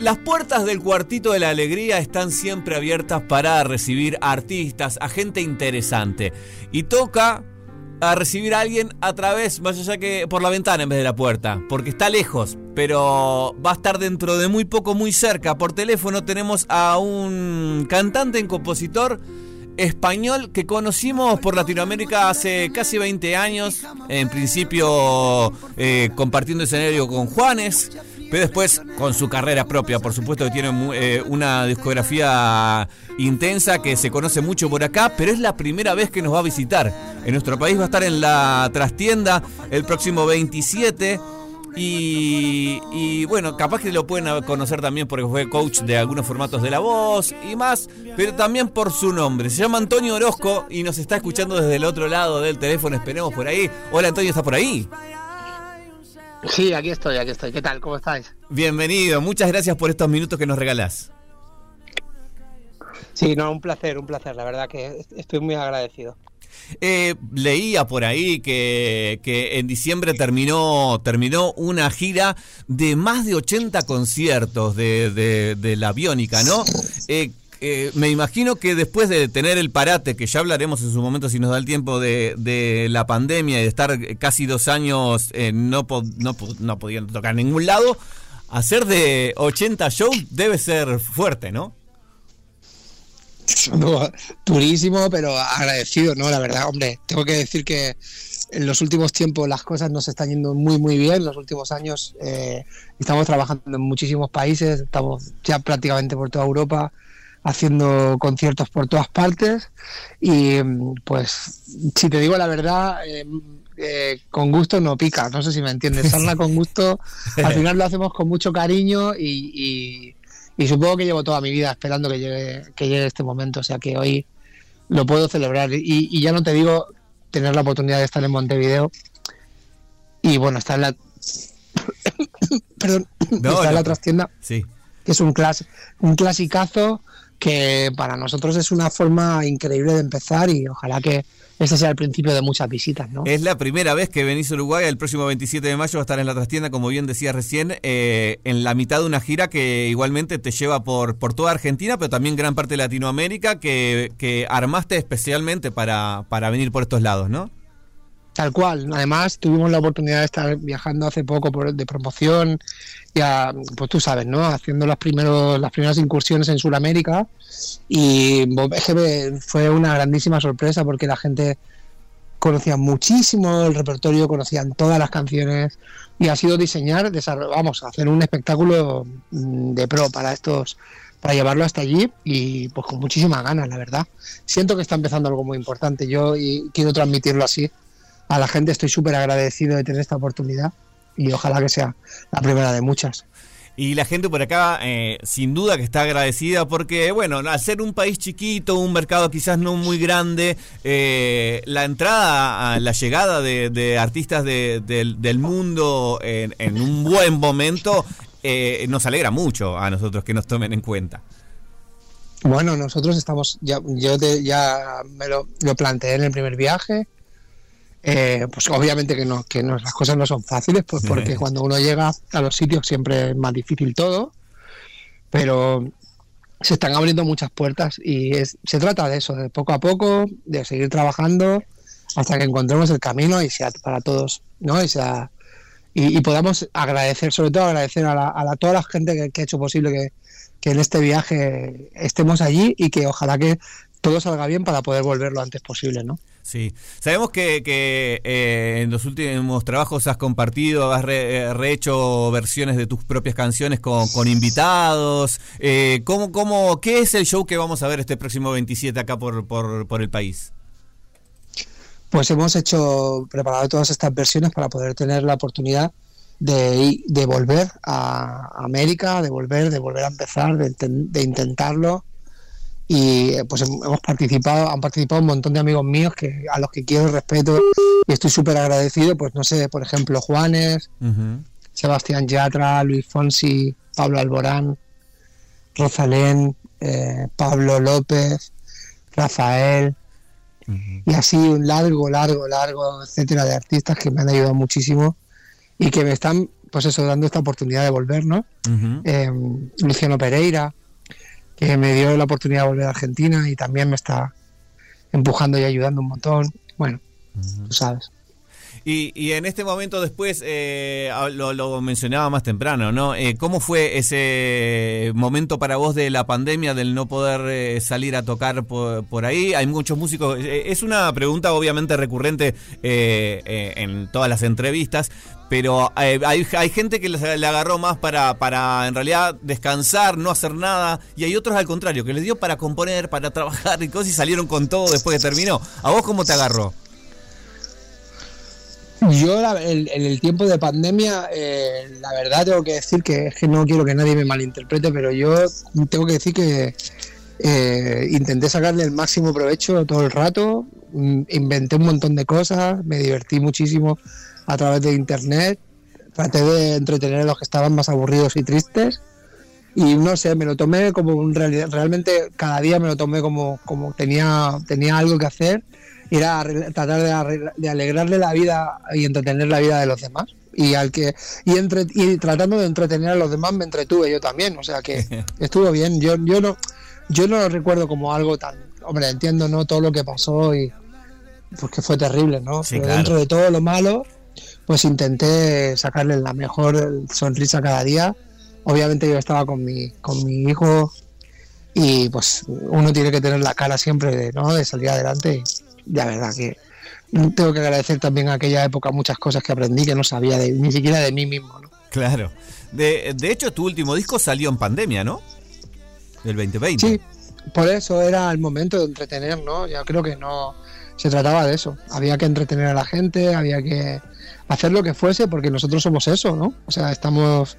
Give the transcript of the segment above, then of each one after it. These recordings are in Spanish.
Las puertas del cuartito de la alegría están siempre abiertas para recibir artistas, a gente interesante. Y toca a recibir a alguien a través, más allá que por la ventana en vez de la puerta, porque está lejos, pero va a estar dentro de muy poco, muy cerca. Por teléfono tenemos a un cantante y compositor español que conocimos por Latinoamérica hace casi 20 años, en principio eh, compartiendo escenario con Juanes. Pero después, con su carrera propia, por supuesto que tiene eh, una discografía intensa que se conoce mucho por acá, pero es la primera vez que nos va a visitar. En nuestro país va a estar en la trastienda el próximo 27. Y, bueno, capaz que lo pueden conocer también porque fue coach de algunos formatos de la voz y más, pero también por su nombre. Se llama Antonio Orozco y nos está escuchando desde el otro lado del teléfono, esperemos por ahí. Hola Antonio, ¿está por ahí? Sí, aquí estoy, aquí estoy. ¿Qué tal? ¿Cómo estáis? Bienvenido, muchas gracias por estos minutos que nos regalás. Sí, no, un placer, un placer, la verdad que estoy muy agradecido. Eh, leía por ahí que, que, en diciembre terminó, terminó una gira de más de 80 conciertos de, de, de la biónica, ¿no? Eh, eh, me imagino que después de tener el parate, que ya hablaremos en su momento si nos da el tiempo de, la pandemia y de estar casi dos años eh, no, no, no pudiendo tocar en ningún lado, hacer de 80 shows debe ser fuerte, ¿no? durísimo, pero agradecido, ¿no? La verdad, hombre, tengo que decir que en los últimos tiempos las cosas nos están yendo muy, muy bien. En los últimos años eh, estamos trabajando en muchísimos países, estamos ya prácticamente por toda Europa haciendo conciertos por todas partes. Y pues si te digo la verdad eh, eh, con gusto no pica. No sé si me entiendes. Sarna con gusto. Al final lo hacemos con mucho cariño y, supongo que llevo toda mi vida esperando que llegue que llegue este momento. O sea que hoy lo puedo celebrar. Y, ya no te digo tener la oportunidad de estar en Montevideo y bueno estar en la perdón estar en la trastienda sí. que es un clas un clasicazo que para nosotros es una forma increíble de empezar y ojalá que este sea el principio de muchas visitas. ¿no? Es la primera vez que venís a Uruguay, el próximo 27 de mayo va a estar en la trastienda, como bien decías recién, eh, en la mitad de una gira que igualmente te lleva por, por toda Argentina, pero también gran parte de Latinoamérica, que, que armaste especialmente para, para venir por estos lados, ¿no? Tal cual. Además, tuvimos la oportunidad de estar viajando hace poco de promoción, ya, pues tú sabes, ¿no? Haciendo las, primeros, las primeras incursiones en Sudamérica. Y fue una grandísima sorpresa porque la gente conocía muchísimo el repertorio, conocían todas las canciones y ha sido diseñar, vamos, hacer un espectáculo mm, de pro para estos para llevarlo hasta allí y pues con muchísimas ganas, la verdad. Siento que está empezando algo muy importante yo y quiero transmitirlo así a la gente estoy súper agradecido de tener esta oportunidad y ojalá que sea la primera de muchas. Y la gente por acá, eh, sin duda que está agradecida porque, bueno, al ser un país chiquito, un mercado quizás no muy grande, eh, la entrada, la llegada de, artistas del mundo en, un buen momento eh, nos alegra mucho a nosotros que nos tomen en cuenta. Bueno, nosotros estamos, ya, yo ya me lo, lo planteé en el primer viaje, eh, pues obviamente que no, que no, las cosas no son fáciles, pues porque cuando uno llega a los sitios siempre es más difícil todo, pero se están abriendo muchas puertas y se trata de eso, de poco a poco, de seguir trabajando hasta que encontremos el camino y sea para todos, ¿no? Y sea y, podamos agradecer, sobre todo agradecer a, la, a toda la gente que, ha hecho posible que, que en este viaje estemos allí y que ojalá que todo salga bien para poder volver lo antes posible, ¿no? Sí, sabemos que, eh, en los últimos trabajos has compartido, has eh, rehecho versiones de tus propias canciones con, invitados. Eh, ¿cómo, cómo, ¿Qué es el show que vamos a ver este próximo 27 acá por, por, el país? Pues hemos hecho, preparado todas estas versiones para poder tener la oportunidad de, de volver a América, de volver, de volver a empezar, de, de intentarlo y eh, pues hemos participado, han participado un montón de amigos míos que a los que quiero respeto y estoy súper agradecido, pues no sé, por ejemplo, Juanes, Sebastián Yatra, Luis Fonsi, Pablo Alborán, Rosalén, eh, Pablo López, Rafael, y así un largo, largo, largo, etcétera, de artistas que me han ayudado muchísimo y que me están pues eso, dando esta oportunidad de volver, ¿no? Em, Luciano Pereira, que me dio la oportunidad de volver a Argentina y también me está empujando y ayudando un montón. Bueno, tú sabes. Y, en este momento después, eh, lo, mencionaba más temprano, ¿no? Eh, ¿Cómo fue ese momento para vos de la pandemia, del no poder eh, salir a tocar por, ahí? Hay muchos músicos, es una pregunta obviamente recurrente en todas las entrevistas, pero hay, hay, gente que le agarró más para, para en realidad descansar, no hacer nada, y hay otros al contrario, que les dio para componer, para trabajar y cosas y salieron con todo después que terminó. ¿A vos cómo te agarró? Yo en el, tiempo de pandemia, eh, la verdad tengo que decir que es que no quiero que nadie me malinterprete, pero yo tengo que decir que eh, intenté sacarle el máximo provecho todo el rato, mm, inventé un montón de cosas, me divertí muchísimo a través de internet, traté de entretener a los que estaban más aburridos y tristes y no sé, me lo tomé como un realmente cada día me lo tomé como, como tenía, tenía algo que hacer era tratar de, alegrarle la vida y entretener la vida de los demás. Y al que y, entre, y tratando de entretener a los demás me entretuve yo también, o sea que estuvo bien. Yo yo no yo no lo recuerdo como algo tan, hombre, entiendo no todo lo que pasó y pues que fue terrible, ¿no? Pero dentro de todo lo malo, pues intenté sacarle la mejor sonrisa cada día. Obviamente yo estaba con mi con mi hijo y pues uno tiene que tener la cara siempre de, ¿no? de salir adelante la verdad que tengo que agradecer también a aquella época muchas cosas que aprendí que no sabía de, ni siquiera de mí mismo. ¿no? Claro. De, de hecho, tu último disco salió en pandemia, ¿no? Del 2020. Sí, por eso era el momento de entretener, ¿no? Yo creo que no se trataba de eso. Había que entretener a la gente, había que hacer lo que fuese, porque nosotros somos eso, ¿no? O sea, estamos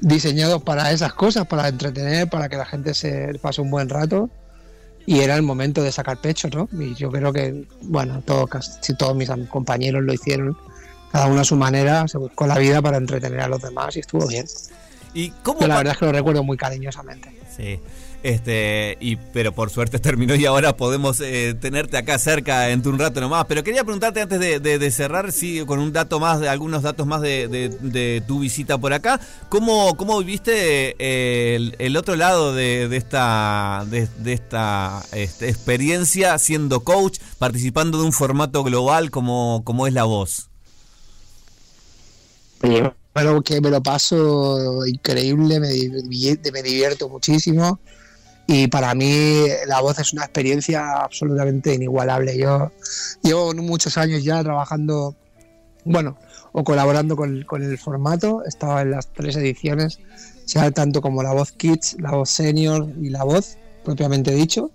diseñados para esas cosas, para entretener, para que la gente se pase un buen rato y era el momento de sacar pecho, ¿no? Y yo creo que, bueno, todo, casi todos mis compañeros lo hicieron, cada uno a su manera, se buscó la vida para entretener a los demás y estuvo bien. ¿Y cómo la verdad es que lo recuerdo muy cariñosamente. Sí. Este, y, pero por suerte terminó y ahora podemos eh, tenerte acá cerca en un rato nomás. Pero quería preguntarte antes de, cerrar, sí, con un dato más, de algunos datos más de, tu visita por acá. ¿Cómo, cómo viviste eh, el, otro lado de, esta, de, esta este, experiencia siendo coach, participando de un formato global como, como es la voz? Bueno, que me lo paso increíble, me, divierto muchísimo y para mí la voz es una experiencia absolutamente inigualable. Yo llevo muchos años ya trabajando, bueno, o colaborando con, el formato, he estado en las tres ediciones, tanto como la voz Kids, la voz Senior y la voz, propiamente dicho,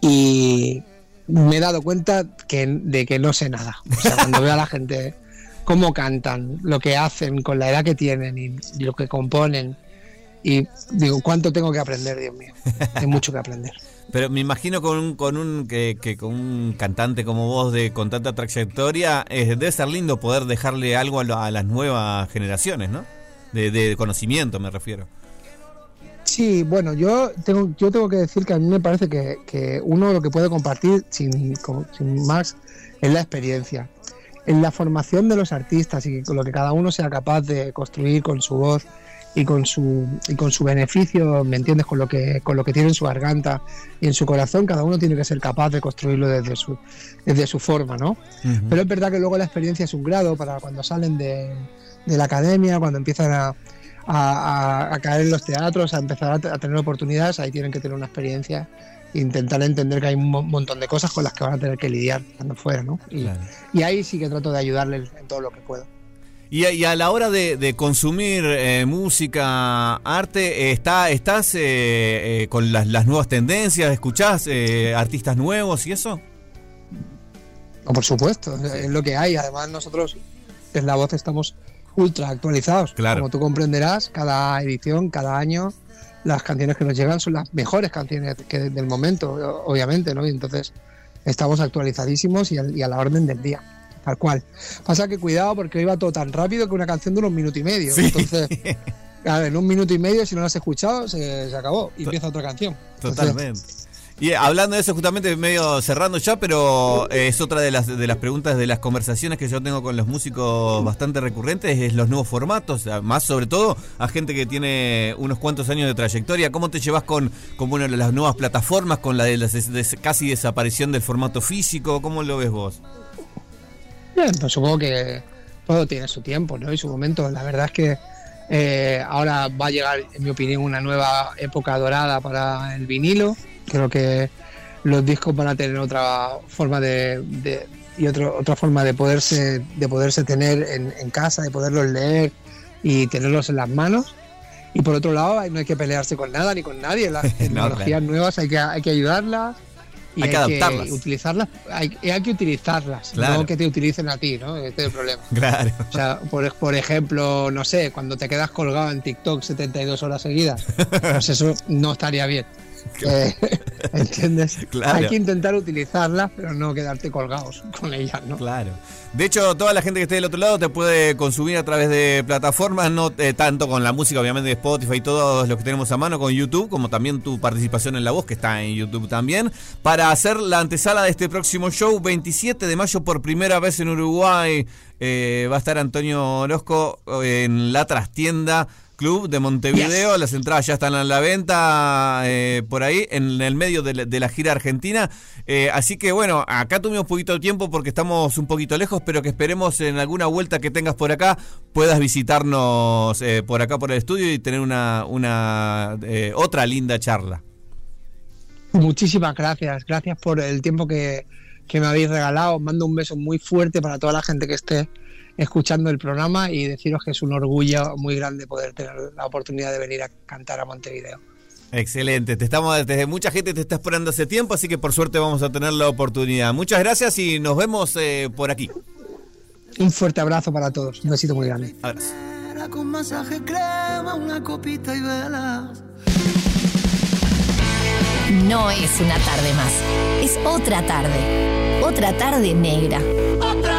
y me he dado cuenta de que no sé nada. O sea, cuando veo a la gente cómo cantan, lo que hacen con la edad que tienen y lo que componen, y digo, ¿cuánto tengo que aprender, Dios mío? Hay mucho que aprender. Pero me imagino con un, con un que, con un cantante como vos de con tanta trayectoria, eh, debe ser lindo poder dejarle algo a, las nuevas generaciones, ¿no? De, conocimiento me refiero. Sí, bueno, yo tengo, yo tengo que decir que a mí me parece que, que uno lo que puede compartir sin, sin más es la experiencia. En la formación de los artistas y con lo que cada uno sea capaz de construir con su voz y con su y con su beneficio, ¿me entiendes? Con lo que con lo que tiene en su garganta y en su corazón, cada uno tiene que ser capaz de construirlo desde su desde su forma, ¿no? Pero es verdad que luego la experiencia es un grado para cuando salen de, la academia, cuando empiezan a, a, caer en los teatros, a empezar a, tener oportunidades, ahí tienen que tener una experiencia intentar entender que hay un montón de cosas con las que van a tener que lidiar cuando fuera, ¿no? Y, y ahí sí que trato de ayudarles en todo lo que puedo. Y, a la hora de, consumir eh, música, arte, está, ¿estás eh, eh, con las, nuevas tendencias? ¿Escuchás artistas nuevos y eso? por supuesto, es lo que hay. Además, nosotros en La Voz estamos ultra actualizados. Claro. Como tú comprenderás, cada edición, cada año, las canciones que nos llegan son las mejores canciones que del momento, obviamente, ¿no? Y entonces estamos actualizadísimos y a la orden del día tal cual. Pasa que cuidado porque iba todo tan rápido que una canción dura un minuto y medio. Entonces, a en un minuto y medio, si no la has escuchado, se, acabó y empieza otra canción. Totalmente. Y hablando de eso, justamente medio cerrando ya, pero eh, es otra de las, de las preguntas de las conversaciones que yo tengo con los músicos bastante recurrentes, es los nuevos formatos, más sobre todo a gente que tiene unos cuantos años de trayectoria. ¿Cómo te llevas con, con de las nuevas plataformas, con la de la casi desaparición del formato físico? ¿Cómo lo ves vos? Bien, pues supongo que todo tiene su tiempo, ¿no? Y su momento. La verdad es que eh, ahora va a llegar, en mi opinión, una nueva época dorada para el vinilo Creo que los discos van a tener otra forma de, y otra forma de poderse de poderse tener en, casa, de poderlos leer y tenerlos en las manos. Y por otro lado, no hay que pelearse con nada ni con nadie. Las tecnologías nuevas hay que, hay que ayudarlas y hay, que adaptarlas. utilizarlas. Hay, hay que utilizarlas, no que te utilicen a ti, ¿no? Este es el problema. Claro. O sea, por, por ejemplo, no sé, cuando te quedas colgado en TikTok 72 horas seguidas, pues eso no estaría bien. Eh, ¿Entiendes? Hay que intentar utilizarlas, pero no quedarte colgados con ellas, ¿no? Claro. De hecho, toda la gente que esté del otro lado te puede consumir a través de plataformas, no eh, tanto con la música, obviamente, de Spotify y todos los que tenemos a mano, con YouTube, como también tu participación en la voz, que está en YouTube también, para hacer la antesala de este próximo show, 27 de mayo, por primera vez en Uruguay. Eh, va a estar Antonio Orozco en la trastienda Club de Montevideo. Las entradas ya están a la venta eh, por ahí, en el medio de la, gira argentina. Eh, así que bueno, acá tuvimos un poquito de tiempo porque estamos un poquito lejos, pero que esperemos en alguna vuelta que tengas por acá puedas visitarnos eh, por acá por el estudio y tener una, una otra linda charla. Muchísimas gracias, gracias por el tiempo que, que me habéis regalado. Mando un beso muy fuerte para toda la gente que esté escuchando el programa y deciros que es un orgullo muy grande poder tener la oportunidad de venir a cantar a Montevideo. Excelente, te estamos desde mucha gente te está esperando hace tiempo, así que por suerte vamos a tener la oportunidad. Muchas gracias y nos vemos eh, por aquí. Un fuerte abrazo para todos, un besito muy grande. Con masaje crema, una copita y velas. No es una tarde más, es otra tarde, otra tarde negra. Otra